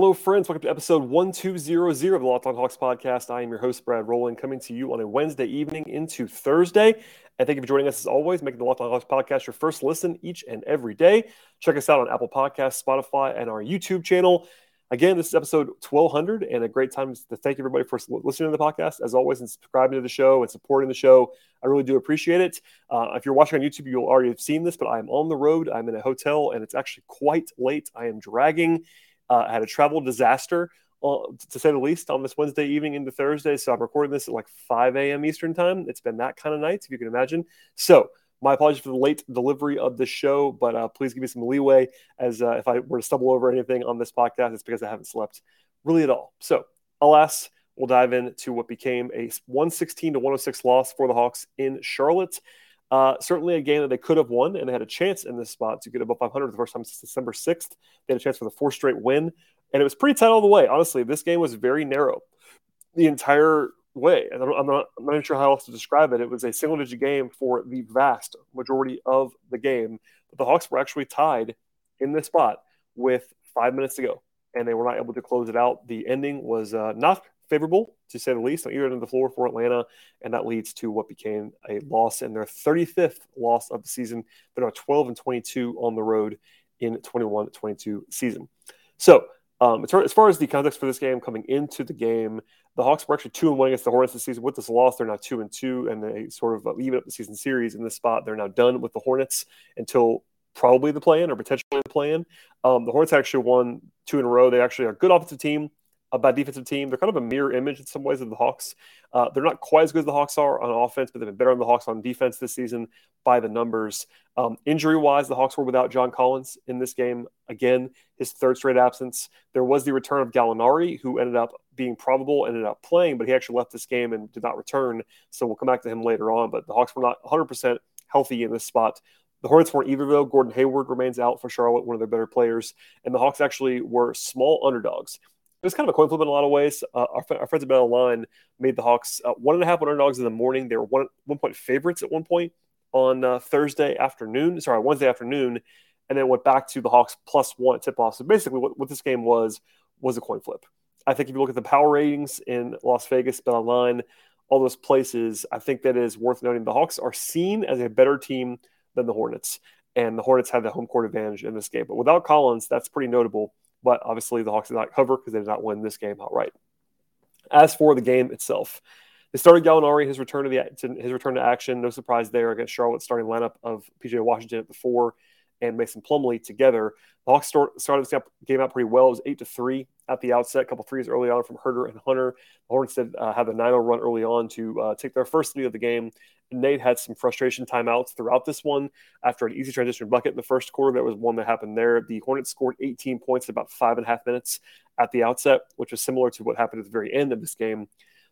Hello, friends. Welcome to episode 1200 of the Locked On Hawks podcast. I am your host, Brad Rowland, coming to you on a Wednesday evening into Thursday. And thank you for joining us as always, making the Locked On Hawks podcast your first listen each and every day. Check us out on Apple Podcasts, Spotify, and our YouTube channel. Again, this is episode 1200, and a great time to thank everybody for listening to the podcast, as always, and subscribing to the show and supporting the show. I really do appreciate it. Uh, if you're watching on YouTube, you'll already have seen this, but I'm on the road. I'm in a hotel, and it's actually quite late. I am dragging uh, I had a travel disaster, uh, to say the least, on this Wednesday evening into Thursday. So I'm recording this at like 5 a.m. Eastern time. It's been that kind of night, if you can imagine. So my apologies for the late delivery of the show, but uh, please give me some leeway as uh, if I were to stumble over anything on this podcast, it's because I haven't slept really at all. So, alas, we'll dive into what became a 116 to 106 loss for the Hawks in Charlotte. Uh, certainly a game that they could have won, and they had a chance in this spot to get above 500 the first time since December 6th. They had a chance for the fourth straight win, and it was pretty tight all the way. Honestly, this game was very narrow the entire way. And I'm not, I'm not even sure how else to describe it. It was a single digit game for the vast majority of the game. But the Hawks were actually tied in this spot with five minutes to go, and they were not able to close it out. The ending was uh, not favorable, to say the least, on either end of the floor for Atlanta, and that leads to what became a loss in their 35th loss of the season. They're now 12 and 22 on the road in 21-22 season. So, um, as far as the context for this game coming into the game, the Hawks were actually two and one against the Hornets this season. With this loss, they're now two and two, and they sort of uh, even up the season series in this spot. They're now done with the Hornets until probably the play-in or potentially the play-in. Um, the Hornets actually won two in a row. They actually are a good offensive team a bad defensive team. They're kind of a mirror image in some ways of the Hawks. Uh, they're not quite as good as the Hawks are on offense, but they've been better on the Hawks on defense this season by the numbers. Um, injury wise, the Hawks were without John Collins in this game. Again, his third straight absence. There was the return of Gallinari, who ended up being probable, ended up playing, but he actually left this game and did not return. So we'll come back to him later on. But the Hawks were not 100% healthy in this spot. The Hornets weren't either, though. Gordon Hayward remains out for Charlotte, one of their better players. And the Hawks actually were small underdogs it was kind of a coin flip in a lot of ways. Uh, our, our, friends at Bet Online made the Hawks uh, one and a half underdogs in the morning. They were one one point favorites at one point on uh, Thursday afternoon. Sorry, Wednesday afternoon, and then went back to the Hawks plus one tip off. So basically, what, what this game was was a coin flip. I think if you look at the power ratings in Las Vegas, Bet Online, all those places, I think that is worth noting. The Hawks are seen as a better team than the Hornets, and the Hornets have the home court advantage in this game. But without Collins, that's pretty notable but obviously the Hawks did not cover because they did not win this game outright. As for the game itself, they started Gallinari his return to the his return to action. No surprise there against Charlotte, starting lineup of PJ Washington at the four and Mason Plumlee together. The Hawks start, started this game out pretty well. It was eight to three at the outset. A couple threes early on from Huerter and Hunter. The Hornets did uh, have a 9-0 run early on to uh, take their first lead of the game. Nate had some frustration timeouts throughout this one after an easy transition bucket in the first quarter. That was one that happened there. The Hornets scored 18 points in about five and a half minutes at the outset, which was similar to what happened at the very end of this game.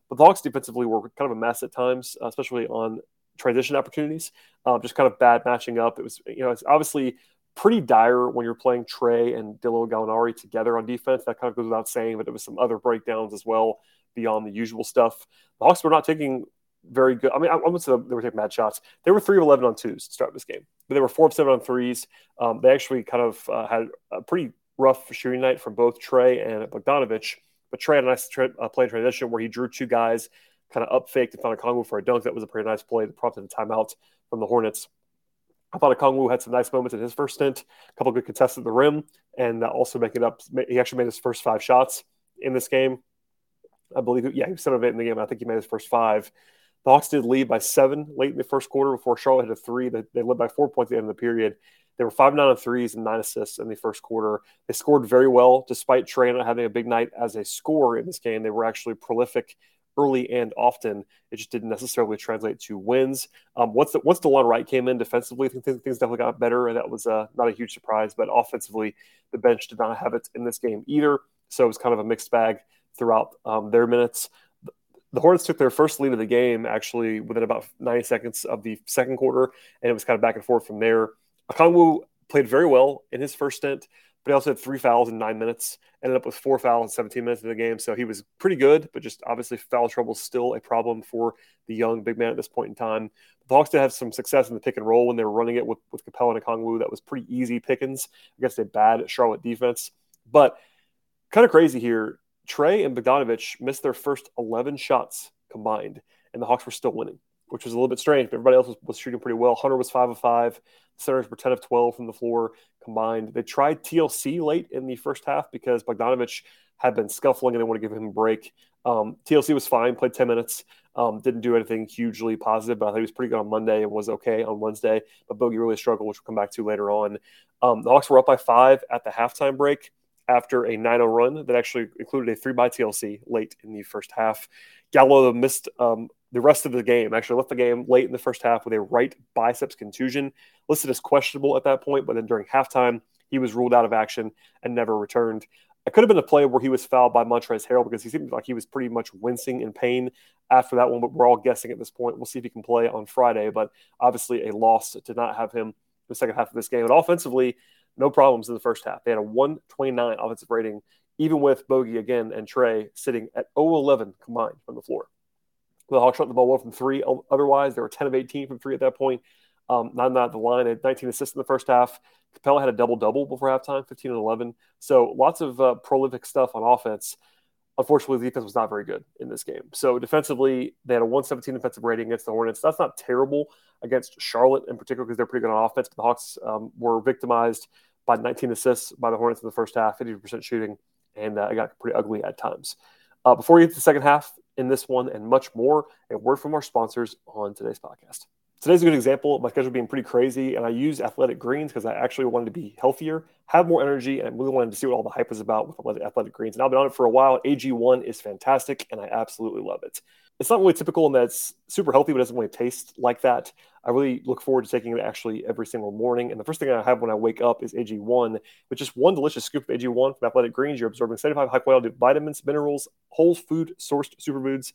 But the Hawks defensively were kind of a mess at times, especially on transition opportunities. Um, just kind of bad matching up. It was, you know, it's obviously pretty dire when you're playing Trae and Danilo Gallinari together on defense. That kind of goes without saying, but there was some other breakdowns as well beyond the usual stuff. The Hawks were not taking very good. I mean, I wouldn't say they were taking bad shots. They were three of eleven on twos to start this game, but they were four of seven on threes. Um, they actually kind of uh, had a pretty rough shooting night from both Trae and Bogdanovich. But Trae had a nice tra- uh, play transition where he drew two guys, kind of up faked and found Okongwu for a dunk. That was a pretty nice play that prompted a timeout from the Hornets. I thought Okongwu had some nice moments in his first stint, a couple good contests at the rim, and also making up. He actually made his first five shots in this game. I believe, yeah, he was seven of eight in the game. I think he made his first five. The Hawks did lead by seven late in the first quarter before Charlotte hit a three. They, they led by four points at the end of the period. They were five nine on threes and nine assists in the first quarter. They scored very well, despite Trae not having a big night as a scorer in this game. They were actually prolific early and often. It just didn't necessarily translate to wins. Um, once the once DeLon Wright came in defensively, I think things definitely got better, and that was uh, not a huge surprise. But offensively, the bench did not have it in this game either, so it was kind of a mixed bag throughout um, their minutes the Hornets took their first lead of the game actually within about 90 seconds of the second quarter, and it was kind of back and forth from there. Okongwu played very well in his first stint, but he also had three fouls in nine minutes, ended up with four fouls in 17 minutes of the game. So he was pretty good, but just obviously foul trouble is still a problem for the young big man at this point in time. The Hawks did have some success in the pick and roll when they were running it with, with Capela and Okongwu. That was pretty easy pickings against a bad Charlotte defense. But kind of crazy here. Trae and Bogdanovich missed their first 11 shots combined, and the Hawks were still winning, which was a little bit strange. But everybody else was, was shooting pretty well. Hunter was 5 of 5. The centers were 10 of 12 from the floor combined. They tried TLC late in the first half because Bogdanovich had been scuffling and they want to give him a break. Um, TLC was fine, played 10 minutes, um, didn't do anything hugely positive, but I think he was pretty good on Monday and was okay on Wednesday. But Bogey really struggled, which we'll come back to later on. Um, the Hawks were up by five at the halftime break after a 9 0 run that actually included a three by TLC late in the first half. Gallo missed um, the rest of the game, actually left the game late in the first half with a right biceps contusion, listed as questionable at that point, but then during halftime, he was ruled out of action and never returned. It could have been a play where he was fouled by Montrezl Harrell because he seemed like he was pretty much wincing in pain after that one, but we're all guessing at this point. We'll see if he can play on Friday, but obviously a loss to not have him the second half of this game. And offensively, no problems in the first half. They had a 129 offensive rating, even with Bogey again and Trae sitting at 11 combined from the floor. The Hawks shot the ball well from three. Otherwise, they were 10 of 18 from three at that point. Um, not not the line at 19 assists in the first half. Capela had a double double before halftime, 15 and 11. So lots of uh, prolific stuff on offense. Unfortunately, the defense was not very good in this game. So defensively, they had a 117 defensive rating against the Hornets. That's not terrible against Charlotte in particular because they're pretty good on offense. But the Hawks um, were victimized by 19 assists by the Hornets in the first half, 50% shooting, and uh, it got pretty ugly at times. Uh, before we get to the second half in this one and much more, a word from our sponsors on today's podcast. Today's a good example my schedule being pretty crazy, and I use athletic greens because I actually wanted to be healthier, have more energy, and I really wanted to see what all the hype was about with athletic greens. And I've been on it for a while. AG1 is fantastic, and I absolutely love it it's not really typical in that it's super healthy, but doesn't really taste like that. I really look forward to taking it actually every single morning. And the first thing I have when I wake up is AG1, which is one delicious scoop of AG1 from Athletic Greens. You're absorbing 75 high quality vitamins, minerals, whole food sourced superfoods,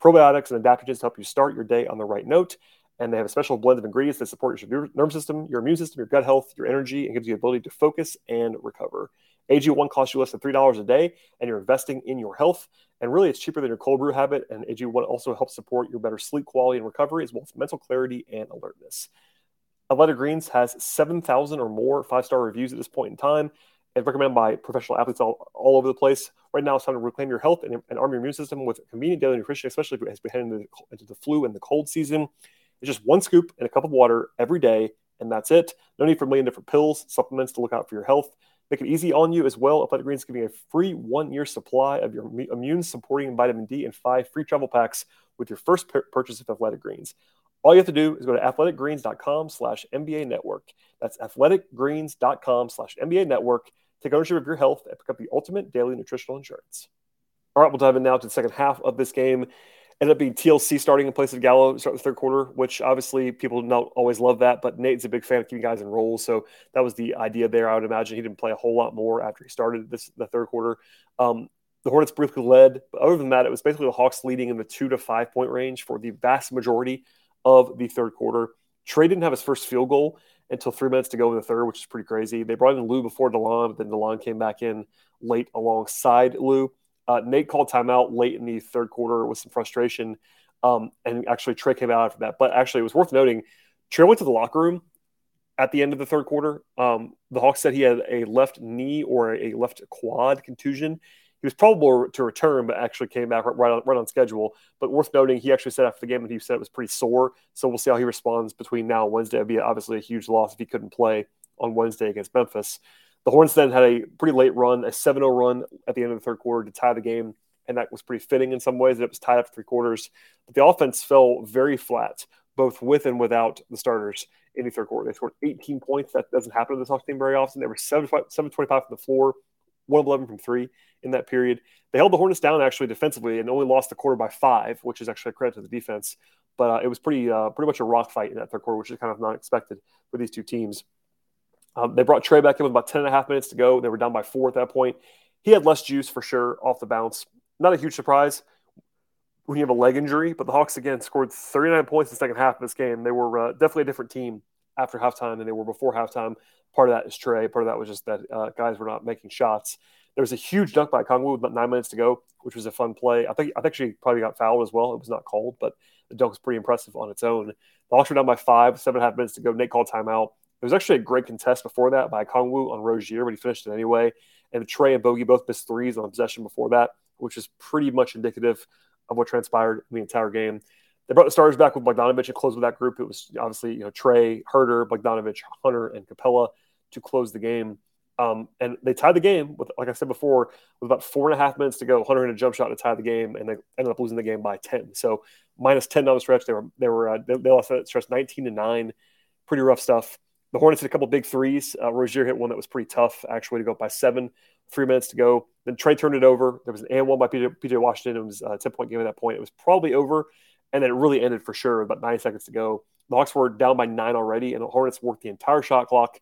probiotics, and adaptogens to help you start your day on the right note. And they have a special blend of ingredients that support your nervous system, your immune system, your gut health, your energy, and gives you the ability to focus and recover. AG1 costs you less than $3 a day, and you're investing in your health. And really, it's cheaper than your cold brew habit. And AG1 also helps support your better sleep quality and recovery, as well as mental clarity and alertness. Athletic Greens has 7,000 or more five star reviews at this point in time and recommended by professional athletes all, all over the place. Right now, it's time to reclaim your health and, and arm your immune system with convenient daily nutrition, especially as we head into the, into the flu and the cold season. It's just one scoop and a cup of water every day, and that's it. No need for a million different pills, supplements to look out for your health. Make it easy on you as well. Athletic Greens giving a free one year supply of your immune supporting vitamin D and five free travel packs with your first purchase of Athletic Greens. All you have to do is go to athleticgreens.com slash NBA network. That's athleticgreens.com slash NBA network. Take ownership of your health and pick up the ultimate daily nutritional insurance. All right, we'll dive in now to the second half of this game ended up being TLC starting in place of Gallo start the third quarter, which obviously people don't always love that, but Nate's a big fan of keeping guys in roles, so that was the idea there. I would imagine he didn't play a whole lot more after he started this the third quarter. Um, the Hornets briefly led, but other than that, it was basically the Hawks leading in the two to five point range for the vast majority of the third quarter. Trae didn't have his first field goal until three minutes to go in the third, which is pretty crazy. They brought in Lou before DeLon, but then DeLon came back in late alongside Lou. Uh, Nate called timeout late in the third quarter with some frustration. Um, and actually, Trae came out after that. But actually, it was worth noting Trae went to the locker room at the end of the third quarter. Um, the Hawks said he had a left knee or a left quad contusion. He was probable to return, but actually came back right on, right on schedule. But worth noting, he actually said after the game that he said it was pretty sore. So we'll see how he responds between now and Wednesday. It'd be obviously a huge loss if he couldn't play on Wednesday against Memphis. The Hornets then had a pretty late run, a 7 0 run at the end of the third quarter to tie the game. And that was pretty fitting in some ways that it was tied up three quarters. But the offense fell very flat, both with and without the starters in the third quarter. They scored 18 points. That doesn't happen to the Hawks team very often. They were 725 from the floor, 111 from three in that period. They held the Hornets down actually defensively and only lost the quarter by five, which is actually a credit to the defense. But uh, it was pretty uh, pretty much a rock fight in that third quarter, which is kind of not expected for these two teams. Um, they brought Trae back in with about 10 and a half minutes to go. They were down by four at that point. He had less juice for sure off the bounce. Not a huge surprise. when you have a leg injury. But the Hawks again scored 39 points in the second half of this game. They were uh, definitely a different team after halftime than they were before halftime. Part of that is Trae. Part of that was just that uh, guys were not making shots. There was a huge dunk by Kongwu with about nine minutes to go, which was a fun play. I think I think she probably got fouled as well. It was not called, but the dunk was pretty impressive on its own. The Hawks were down by five, seven and a half minutes to go. Nate called timeout. It was actually a great contest before that by Kongwu on Rozier, but he finished it anyway. And Trae and Bogey both missed threes on possession before that, which is pretty much indicative of what transpired in the entire game. They brought the starters back with Bogdanovich and closed with that group. It was obviously you know Trae, Huerter, Bogdanovich, Hunter, and Capela to close the game. Um, and they tied the game with, like I said before, with about four and a half minutes to go. Hunter in a jump shot to tie the game, and they ended up losing the game by ten. So minus ten on the stretch. They were they were uh, they, they lost that stretch nineteen to nine. Pretty rough stuff. The Hornets hit a couple big threes. Uh, Rozier hit one that was pretty tough, actually, to go up by seven. Three minutes to go. Then Trae turned it over. There was an and one by PJ, PJ Washington. It was a 10 point game at that point. It was probably over. And then it really ended for sure, about nine seconds to go. The Hawks were down by nine already, and the Hornets worked the entire shot clock,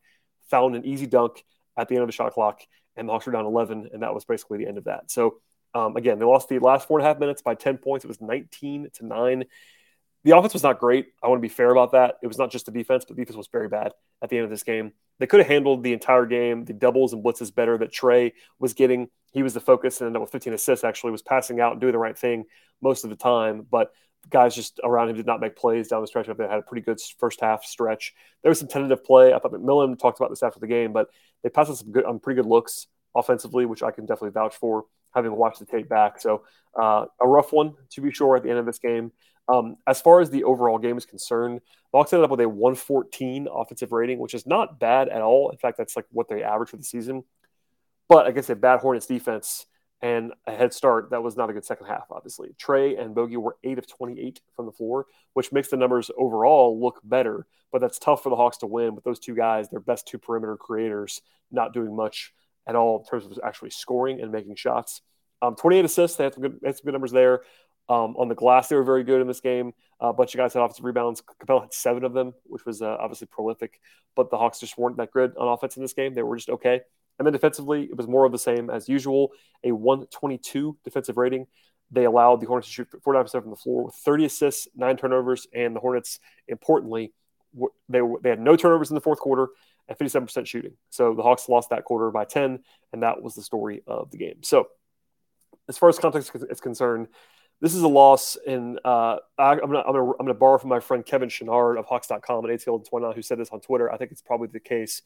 found an easy dunk at the end of the shot clock, and the Hawks were down 11, and that was basically the end of that. So, um, again, they lost the last four and a half minutes by 10 points. It was 19 to 9. The offense was not great. I want to be fair about that. It was not just the defense, but the defense was very bad at the end of this game. They could have handled the entire game, the doubles and blitzes better that Trae was getting. He was the focus and ended up with 15 assists, actually, was passing out and doing the right thing most of the time. But guys just around him did not make plays down the stretch. They had a pretty good first half stretch. There was some tentative play. I thought McMillan talked about this after the game, but they passed on some good, on pretty good looks offensively, which I can definitely vouch for having watched the tape back. So uh, a rough one to be sure at the end of this game. Um, as far as the overall game is concerned, the Hawks ended up with a 114 offensive rating, which is not bad at all. In fact, that's like what they average for the season. But against a bad Hornets defense and a head start, that was not a good second half, obviously. Trae and Bogey were 8 of 28 from the floor, which makes the numbers overall look better. But that's tough for the Hawks to win with those two guys, their best two perimeter creators, not doing much at all in terms of actually scoring and making shots. Um, 28 assists, they had some good, had some good numbers there. Um, on the glass, they were very good in this game. A bunch of guys had offensive rebounds. Capela had seven of them, which was uh, obviously prolific. But the Hawks just weren't that good on offense in this game. They were just okay. And then defensively, it was more of the same as usual. A 122 defensive rating. They allowed the Hornets to shoot 49% from the floor with 30 assists, nine turnovers, and the Hornets, importantly, they, they had no turnovers in the fourth quarter and 57% shooting. So the Hawks lost that quarter by 10, and that was the story of the game. So, as far as context is concerned, this is a loss, and uh, I, am going to I'm to borrow from my friend Kevin Chouinard of Hawks.com and ATL29, who said this on Twitter. I think it's probably the case.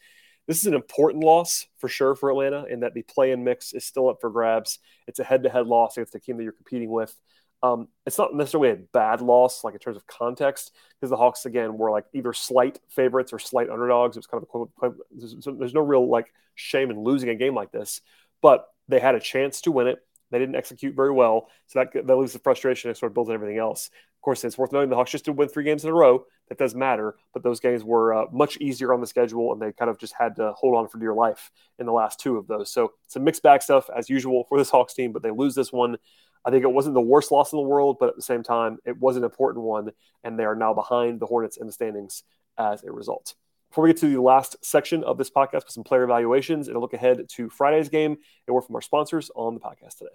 This is an important loss for sure for Atlanta, in that the play-in mix is still up for grabs. It's a head-to-head loss against the team that you're competing with. Um, it's not necessarily a bad loss, like in terms of context, because the Hawks again were like either slight favorites or slight underdogs. It was kind of a, there's, there's no real like shame in losing a game like this, but they had a chance to win it. They didn't execute very well, so that that leaves the frustration and sort of builds everything else. Of course, it's worth noting the Hawks just did win three games in a row. That does matter, but those games were uh, much easier on the schedule, and they kind of just had to hold on for dear life in the last two of those. So some mixed bag stuff as usual for this Hawks team, but they lose this one. I think it wasn't the worst loss in the world, but at the same time, it was an important one, and they are now behind the Hornets in the standings as a result. Before we get to the last section of this podcast with some player evaluations and a look ahead to Friday's game, a word from our sponsors on the podcast today.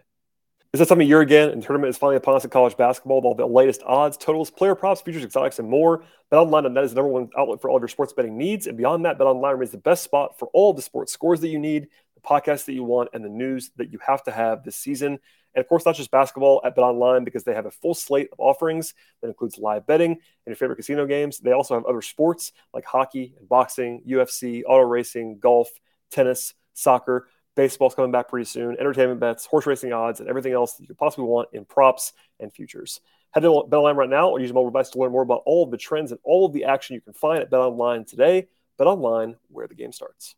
It's that time of year again, and tournament is finally upon us in college basketball with all the latest odds, totals, player props, futures, exotics, and more. BetOnline.net is the number one outlet for all of your sports betting needs, and beyond that, BetOnline remains the best spot for all the sports scores that you need, the podcasts that you want, and the news that you have to have this season. And of course, not just basketball uh, at BetOnline because they have a full slate of offerings that includes live betting and your favorite casino games. They also have other sports like hockey and boxing, UFC, auto racing, golf, tennis, soccer Baseball's coming back pretty soon. Entertainment bets, horse racing odds, and everything else that you could possibly want in props and futures. Head to BetOnline right now or use your mobile device to learn more about all of the trends and all of the action you can find at BetOnline today. BetOnline, where the game starts.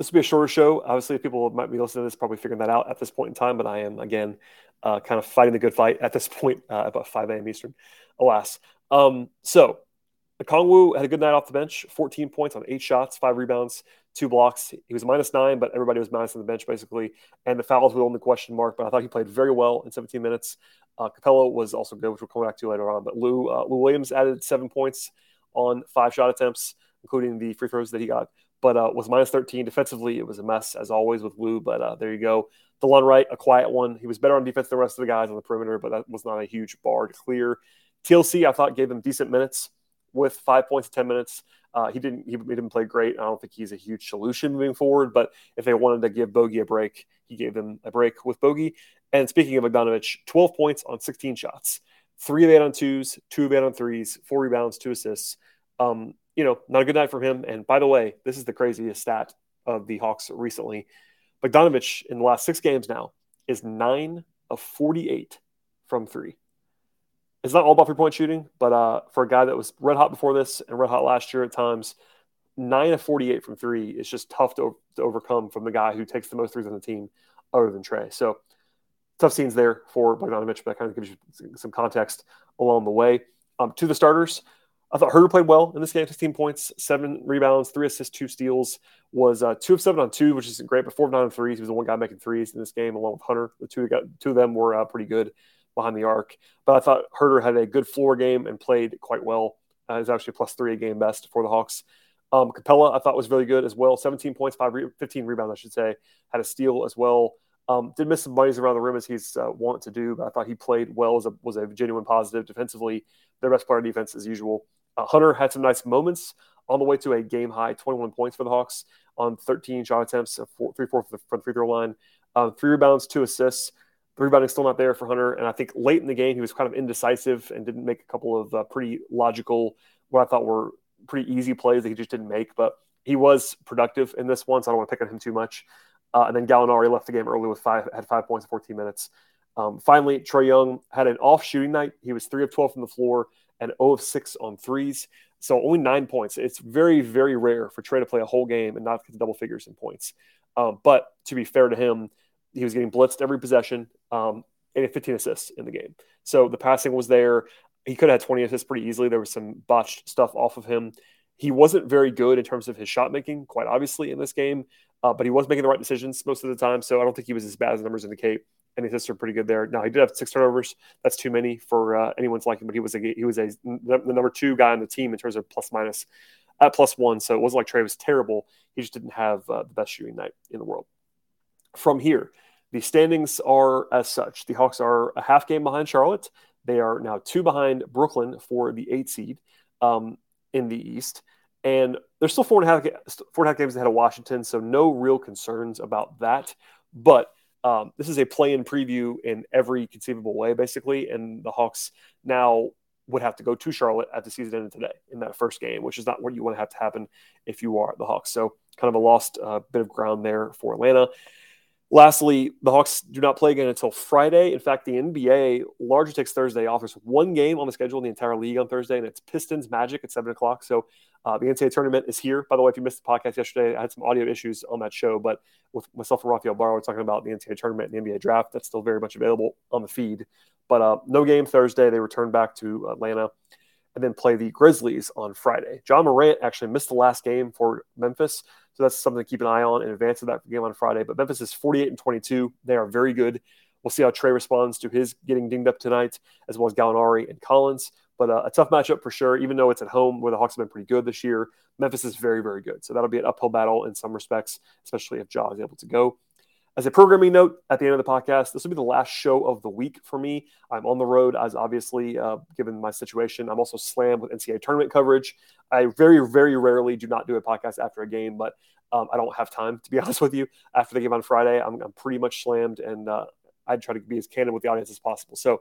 This will be a shorter show. Obviously, people might be listening to this probably figuring that out at this point in time, but I am again uh, kind of fighting the good fight at this point, uh, about 5 a.m. Eastern, alas. Um, so Kongwu had a good night off the bench, 14 points on eight shots, five rebounds, two blocks. He was minus nine, but everybody was minus on the bench basically. And the fouls were the only question mark, but I thought he played very well in 17 minutes. Uh, Capela was also good, which we'll come back to later on. But Lou, uh, Lou Williams added seven points on five shot attempts, including the free throws that he got. But uh, was minus 13 defensively. It was a mess as always with Lou, but uh, there you go. DeLon Wright, a quiet one. He was better on defense than the rest of the guys on the perimeter, but that was not a huge bar to clear. TLC, I thought, gave him decent minutes with five points in 10 minutes. Uh, he didn't he, he, didn't play great. I don't think he's a huge solution moving forward. But if they wanted to give Bogey a break, he gave them a break with Bogey. And speaking of Bogdanovich, 12 points on 16 shots, three of eight on twos, two of eight on threes, four rebounds, two assists. Um, you know, not a good night for him. And by the way, this is the craziest stat of the Hawks recently. Bogdanovich in the last six games now is nine of 48 from three. It's not all about three point shooting, but uh, for a guy that was red hot before this and red hot last year at times, nine of 48 from three is just tough to, to overcome from the guy who takes the most threes on the team other than Trae. So tough scenes there for Bogdanovich, but that kind of gives you some context along the way. Um, to the starters, I thought Huerter played well in this game, 16 points, seven rebounds, three assists, two steals. Was uh, two of seven on two, which isn't great, but four of nine on threes. He was the one guy making threes in this game, along with Hunter. The two, got, two of them were uh, pretty good behind the arc. But I thought Huerter had a good floor game and played quite well. Uh, he's actually plus three a game best for the Hawks. Um, Capela, I thought was really good as well. 17 points, five, re- 15 rebounds, I should say. Had a steal as well. Um, did miss some bunnies around the rim as he's uh, want to do, but I thought he played well as a was a genuine positive defensively. Their best player defense as usual. Uh, Hunter had some nice moments on the way to a game high 21 points for the Hawks on 13 shot attempts, four, three, four from the free throw line, um, three rebounds, two assists. The rebounding still not there for Hunter, and I think late in the game he was kind of indecisive and didn't make a couple of uh, pretty logical, what I thought were pretty easy plays that he just didn't make. But he was productive in this one, so I don't want to pick on him too much. Uh, and then Gallinari left the game early with five, had five points in 14 minutes. Um, finally, Trae Young had an off shooting night. He was three of 12 from the floor and 0 of 6 on threes. So only nine points. It's very, very rare for Trae to play a whole game and not get double figures in points. Um, but to be fair to him, he was getting blitzed every possession um, and had 15 assists in the game. So the passing was there. He could have had 20 assists pretty easily. There was some botched stuff off of him. He wasn't very good in terms of his shot making, quite obviously, in this game, uh, but he was making the right decisions most of the time. So I don't think he was as bad as the numbers indicate and his assists are pretty good there. Now he did have six turnovers. That's too many for uh, anyone's liking, but he was a he was a the number two guy on the team in terms of plus minus at plus one. So it wasn't like Trae was terrible. He just didn't have uh, the best shooting night in the world. From here, the standings are as such. The Hawks are a half game behind Charlotte. They are now two behind Brooklyn for the eight seed um, in the East. And they're still four and a half, four and a half games ahead of Washington, so no real concerns about that. But um, this is a play-in preview in every conceivable way, basically, and the Hawks now would have to go to Charlotte at the season end today in that first game, which is not what you want to have to happen if you are the Hawks. So, kind of a lost uh, bit of ground there for Atlanta. Lastly, the Hawks do not play again until Friday. In fact, the NBA largely takes Thursday off. There's one game on the schedule in the entire league on Thursday, and it's Pistons Magic at seven o'clock. So uh, the NCAA tournament is here. By the way, if you missed the podcast yesterday, I had some audio issues on that show, but with myself and Rafael Barlowe talking about the NCAA tournament and the NBA draft, that's still very much available on the feed. But uh, no game Thursday. They return back to Atlanta and then play the Grizzlies on Friday. John Morant actually missed the last game for Memphis. So that's something to keep an eye on in advance of that game on Friday. But Memphis is 48 and 22. They are very good. We'll see how Trae responds to his getting dinged up tonight, as well as Gallinari and Collins. But uh, a tough matchup for sure, even though it's at home where the Hawks have been pretty good this year. Memphis is very, very good. So that'll be an uphill battle in some respects, especially if Ja is able to go. As a programming note at the end of the podcast, this will be the last show of the week for me. I'm on the road, as obviously, uh, given my situation. I'm also slammed with NCAA tournament coverage. I very, very rarely do not do a podcast after a game, but um, I don't have time, to be honest with you. After the game on Friday, I'm, I'm pretty much slammed, and uh, I'd try to be as candid with the audience as possible. So,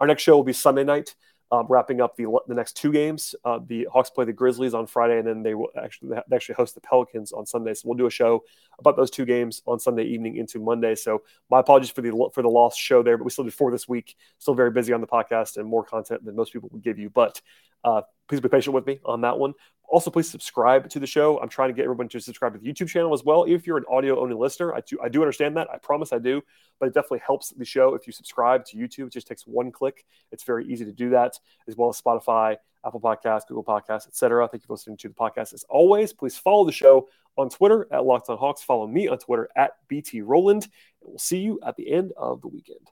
our next show will be Sunday night um, wrapping up the the next two games. Uh, the Hawks play the Grizzlies on Friday, and then they will actually they actually host the Pelicans on Sunday. So we'll do a show about those two games on Sunday evening into Monday. So my apologies for the for the lost show there, but we still did four this week. Still very busy on the podcast and more content than most people would give you. But uh, please be patient with me on that one. Also, please subscribe to the show. I'm trying to get everyone to subscribe to the YouTube channel as well. If you're an audio only listener, I do, I do understand that. I promise I do. But it definitely helps the show if you subscribe to YouTube. It just takes one click. It's very easy to do that, as well as Spotify, Apple Podcasts, Google Podcasts, etc. Thank you for listening to the podcast. As always, please follow the show on Twitter at Locked On Hawks. Follow me on Twitter at BT Rowland. And we'll see you at the end of the weekend.